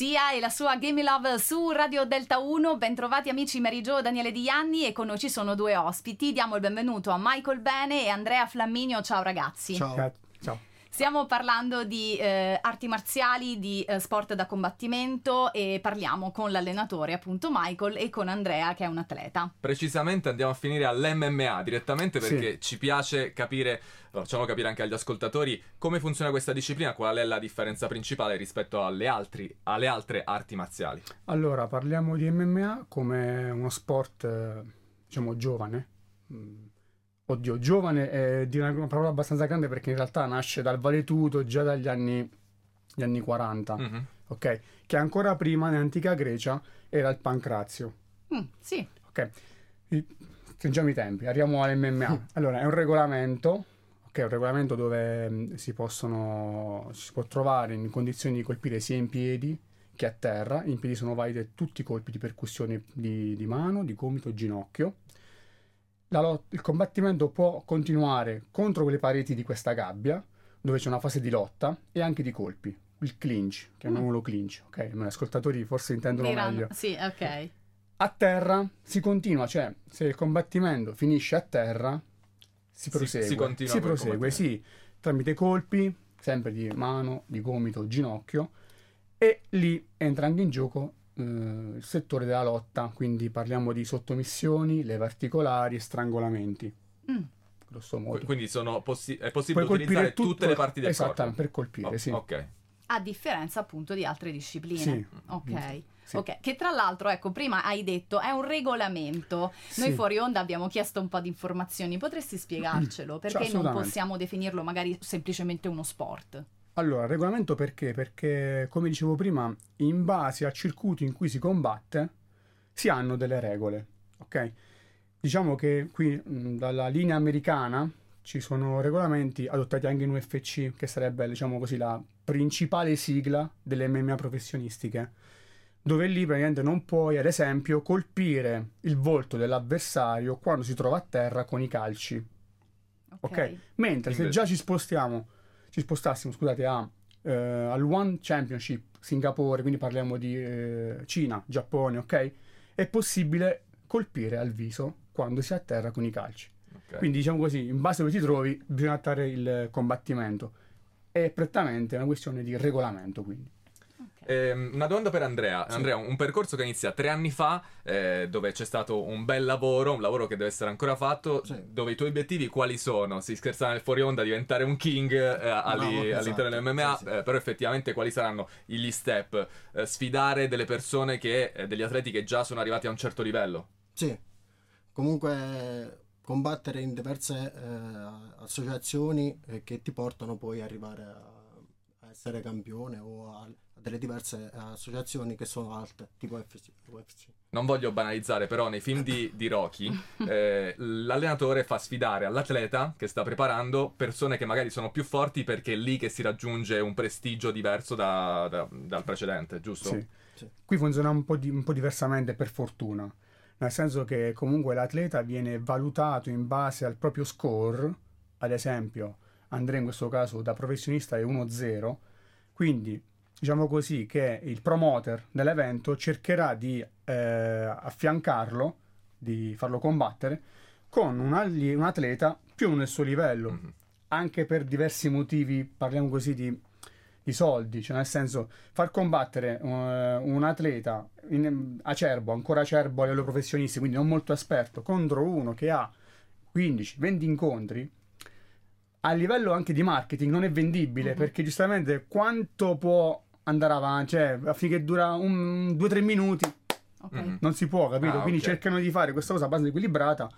Sia e la sua Game Love su Radio Delta 1. Bentrovati amici Mary Jo, Daniele Di Ianni e con noi ci sono due ospiti. Diamo il benvenuto a Michael Bene e Andrea Flamminio. Ciao ragazzi. Ciao. Ciao. Stiamo parlando di eh, arti marziali, di eh, sport da combattimento e parliamo con l'allenatore appunto Michael e con Andrea che è un atleta. Precisamente andiamo a finire all'MMA direttamente perché Sì. ci piace capire, lo facciamo capire anche agli ascoltatori come funziona questa disciplina, qual è la differenza principale rispetto alle, altri- alle altre arti marziali. Allora, parliamo di MMA come uno sport, eh, diciamo, giovane. Mm, Oddio, giovane è di una, una parola abbastanza grande perché in realtà nasce dal vale tutto già dagli anni, gli anni 40, Mhm. ok? Che ancora prima, nell'antica Grecia, era il pancrazio, Mm, sì, ok? Stringiamo i tempi, arriviamo all'MMA. Allora, è un regolamento, ok? Un regolamento dove mm, si possono, si può trovare in condizioni di colpire sia in piedi che a terra. In piedi sono valide tutti i colpi di percussione di, di mano, di gomito e ginocchio. La lot- il combattimento può continuare contro quelle pareti di questa gabbia, dove c'è una fase di lotta e anche di colpi. Il clinch, chiamiamolo clinch, ok? Ma gli ascoltatori forse intendono diranno- meglio. sì, ok. A terra si continua, cioè se il combattimento finisce a terra si Si- prosegue. si continua Si prosegue, sì, tramite colpi, sempre di mano, di gomito, ginocchio, e lì entra anche in gioco eh, il settore della lotta, quindi parliamo di sottomissioni, leve articolari e strangolamenti. Mm. Grosso modo. Qu- Quindi sono possi- è possibile Puoi utilizzare colpire tutte le parti del Esattamente, corpo. per colpire, Oh, sì. Ok. A differenza appunto di altre discipline. Sì. Ok. Sì. Ok, che tra l'altro, ecco, prima hai detto è un regolamento. Noi Sì. fuori onda abbiamo chiesto un po' di informazioni. Potresti spiegarcelo? Perché non assolutamente. possiamo definirlo magari semplicemente uno sport? Allora, il regolamento perché? Perché, come dicevo prima, in base al circuito in cui si combatte, si hanno delle regole, ok? Diciamo che qui, mh, dalla linea americana, ci sono regolamenti adottati anche in UFC, che sarebbe, diciamo così, la principale sigla delle MMA professionistiche, dove lì praticamente non puoi, ad esempio, colpire il volto dell'avversario quando si trova a terra con i calci. Ok. Mentre se già ci spostiamo, ci spostassimo, scusate, a, eh, al One Championship Singapore, quindi parliamo di eh, Cina, Giappone, ok? È possibile colpire al viso quando si è a terra con i calci. ok. Quindi diciamo così, in base a dove ti trovi, bisogna attare il combattimento. È prettamente una questione di regolamento, quindi. Ehm, una domanda per Andrea. Sì. Andrea, un percorso che inizia tre anni fa, eh, dove c'è stato un bel lavoro, un lavoro che deve essere ancora fatto, Sì. dove i tuoi obiettivi quali sono? Si scherza nel fuori onda, diventare un king eh, ali- Bravo, all'interno esatto. dell'MMA, Sì, sì. eh, però effettivamente quali saranno gli step? Eh, sfidare delle persone che, eh, degli atleti che già sono arrivati a un certo livello? Sì, comunque combattere in diverse eh, associazioni eh, che ti portano poi a arrivare a essere campione o a, a delle diverse associazioni che sono alte, tipo UFC. UFC. Non voglio banalizzare, però nei film di, di Rocky eh, l'allenatore fa sfidare all'atleta che sta preparando persone che magari sono più forti perché è lì che si raggiunge un prestigio diverso da- da- dal precedente, giusto? Sì. Sì. Qui funziona un po', di- un po' diversamente per fortuna, nel senso che comunque l'atleta viene valutato in base al proprio score, ad esempio Andrea in questo caso da professionista è 1-0, quindi diciamo così che il promoter dell'evento cercherà di eh, affiancarlo, di farlo combattere con un, alli- un atleta più nel suo livello, Mhm. anche per diversi motivi, parliamo così di, di soldi, cioè nel senso far combattere eh, un atleta in- acerbo, ancora acerbo a livello professionisti, quindi non molto esperto, contro uno che ha 15-20 incontri, a livello anche di marketing non è vendibile Mhm. perché giustamente quanto può andare avanti, cioè affinché dura un 2-3 minuti Ok. Mhm. non si può, capito? Ah, Quindi ok. cercano di fare questa cosa abbastanza equilibrata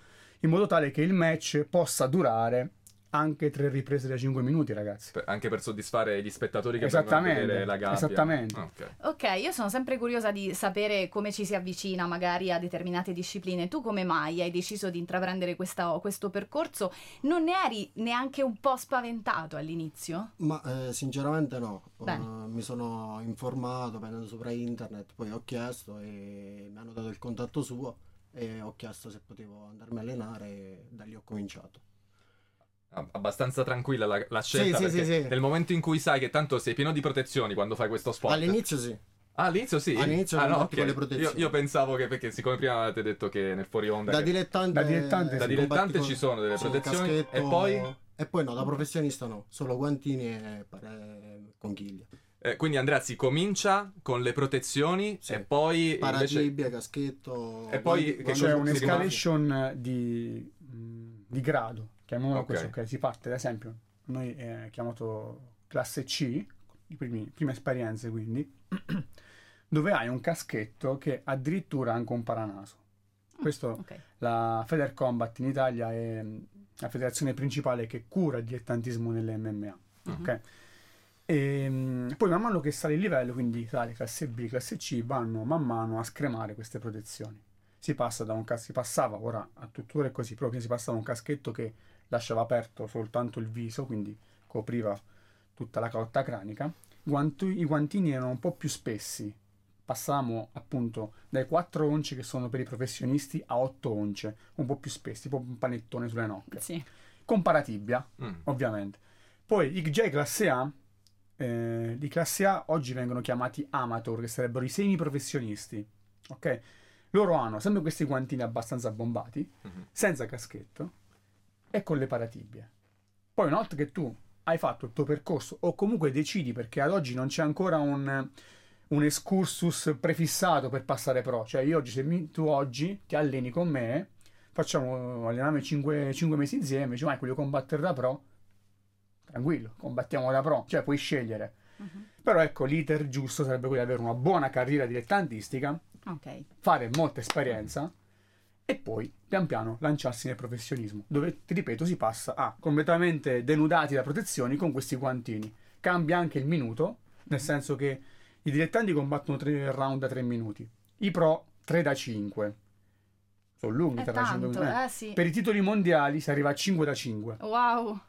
in modo tale che il match possa durare anche tre riprese da 5 minuti, ragazzi. Per- anche per soddisfare gli spettatori che vengono a vedere la gabbia. esattamente. Ah, ok. Ok, io sono sempre curiosa di sapere come ci si avvicina magari a determinate discipline. Tu come mai hai deciso di intraprendere questa- questo percorso? Non ne eri neanche un po' spaventato all'inizio? Ma eh, sinceramente no. Eh, mi sono informato prendendo sopra internet, poi ho chiesto e mi hanno dato il contatto suo e ho chiesto se potevo andarmi a allenare e da lì ho cominciato. Ab- Abbastanza tranquilla la, la scelta sì, perché sì, sì. nel momento in cui sai che tanto sei pieno di protezioni quando fai questo sport. All'inizio sì, Ah, all'inizio sì? All'inizio ah, no, combatti ok. con le protezioni. Io, io pensavo che, perché siccome prima avete detto che nel fuori onda... Da che- dilettante, Da dilettante Da dilettante con- ci sono delle protezioni caschetto- e poi... E poi no, da professionista no, solo guantini e pare- conchiglie. eh, quindi Andrea si comincia con le protezioni Sì. e poi... invece... Paratibia, caschetto... E poi guanti- che C'è un'escalation di, di grado, chiamiamola Ok. così, ok? Si parte, ad esempio, noi è chiamato classe C, primi- prime esperienze quindi, dove hai un caschetto che addirittura ha anche un paranaso. Questo Ok. la Feder Combat in Italia è la federazione principale che cura il dilettantismo nelle MMA. Mhm. ok? E, mh, poi man mano che sale il livello, quindi sale classe B, classe C, vanno man mano a scremare queste protezioni. Si passa da un cas- si passava, ora a tuttora è così, proprio si passava un caschetto che lasciava aperto soltanto il viso, quindi copriva tutta la calotta cranica. Guantu- I guantini erano un po' più spessi, passavamo appunto dai 4 once che sono per i professionisti a 8 once, un po' più spessi, tipo un panettone sulle nocche. Sì. Con paratibia, Mm. ovviamente. Poi i XJ classe A, eh, di classe A oggi vengono chiamati amateur, che sarebbero i semi professionisti. Ok? Loro hanno sempre questi guantini abbastanza bombati, Mhm. senza caschetto e con le paratibie. Poi una volta che tu hai fatto il tuo percorso o comunque decidi perché ad oggi non c'è ancora un, un excursus prefissato per passare pro, cioè io oggi se mi- tu oggi ti alleni con me, facciamo alleniamo 5, mesi insieme, dici ma voglio combattere da pro, tranquillo, combattiamo da pro, cioè puoi scegliere. Mhm. Però ecco, l'iter giusto sarebbe quello di avere una buona carriera dilettantistica, Ok. fare molta esperienza e poi pian piano lanciarsi nel professionismo, dove ti ripeto si passa a completamente denudati da protezioni con questi guantini. Cambia anche il minuto, nel senso che i dilettanti combattono 3 round da 3 minuti, i pro 3 da 5. Sono lunghi 3 da 5 tanto, minuti. eh sì. Per i titoli mondiali si arriva a 5 da 5 Wow.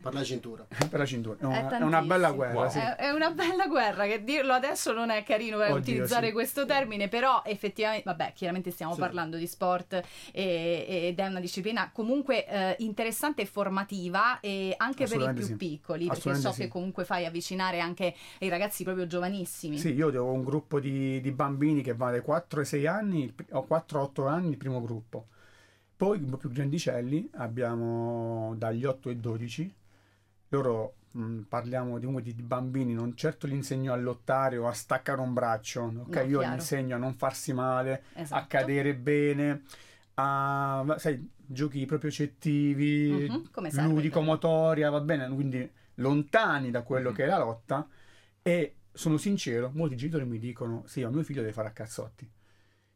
Per la cintura. per la cintura. È una, È è una bella guerra, Wow. sì. È, è una bella guerra che dirlo adesso non è carino Oddio, utilizzare sì. questo termine, però effettivamente, vabbè, chiaramente stiamo Sì. parlando di sport e- ed è una disciplina comunque eh, interessante e formativa e anche per i più sì. piccoli, perché so che comunque fai avvicinare anche i ragazzi proprio giovanissimi. Sì, io ho un gruppo di, di bambini che va dai 4 ai 6 anni, ho 4-8 anni il primo gruppo. Poi un po' più grandicelli abbiamo dagli 8 ai 12. Loro mh, parliamo di, di, bambini, non certo li insegno a lottare o a staccare un braccio, ok? No, io li insegno a non farsi male, Esatto. a cadere bene, a sai, giochi proprio cettivi, come serve, ludico-motoria, va bene? Quindi lontani da quello Mhm. che è la lotta. E sono sincero, molti genitori mi dicono: Sì, ma mio figlio deve fare a cazzotti.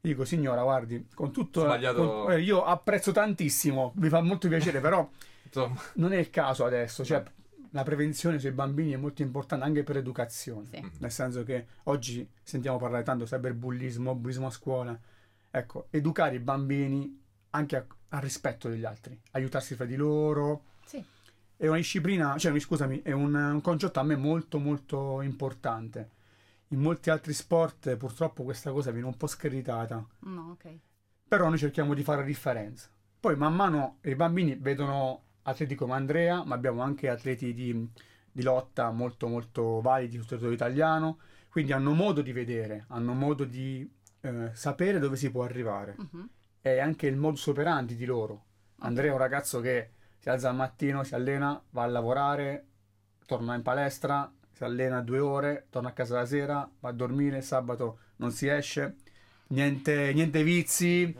Dico, signora, guardi, con tutto. Sbagliato. con- eh, io apprezzo tantissimo, mi fa molto piacere, però Insomma, non è il caso adesso. Cioè, la prevenzione sui bambini è molto importante anche per educazione. Sì. Nel senso che oggi sentiamo parlare tanto cyberbullismo, bullismo a scuola. Ecco, educare i bambini anche a- al rispetto degli altri, aiutarsi fra di loro. Sì. È una disciplina, cioè, scusami, è un, un concetto a me molto molto importante. In molti altri sport purtroppo questa cosa viene un po' screditata, No, ok. però noi cerchiamo di fare la differenza. Poi man mano i bambini vedono atleti come Andrea, ma abbiamo anche atleti di, di lotta molto molto validi sul territorio italiano, quindi hanno modo di vedere, hanno modo di eh, sapere dove si può arrivare. Mhm. È anche il modus operandi di loro. Andrea è un ragazzo che si alza al mattino, si allena, va a lavorare, torna in palestra, si allena due ore, torna a casa la sera, va a dormire, sabato non si esce, niente, niente vizi.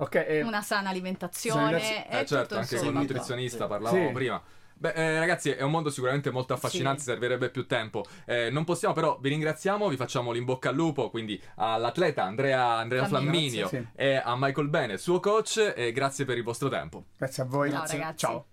Ok, e- Una sana alimentazione. Sana è eh, certo, tutto anche con il nutrizionista Sì. parlavamo Sì. prima. Beh, eh, ragazzi, è un mondo sicuramente molto affascinante, Sì. servirebbe più tempo. Eh, non possiamo, però, vi ringraziamo, vi facciamo l'in bocca al lupo, quindi all'atleta Andrea, Andrea Flamminio. Grazie, sì. e a Michael Bene, suo coach, e grazie per il vostro tempo. grazie a voi. Ciao. Ciao.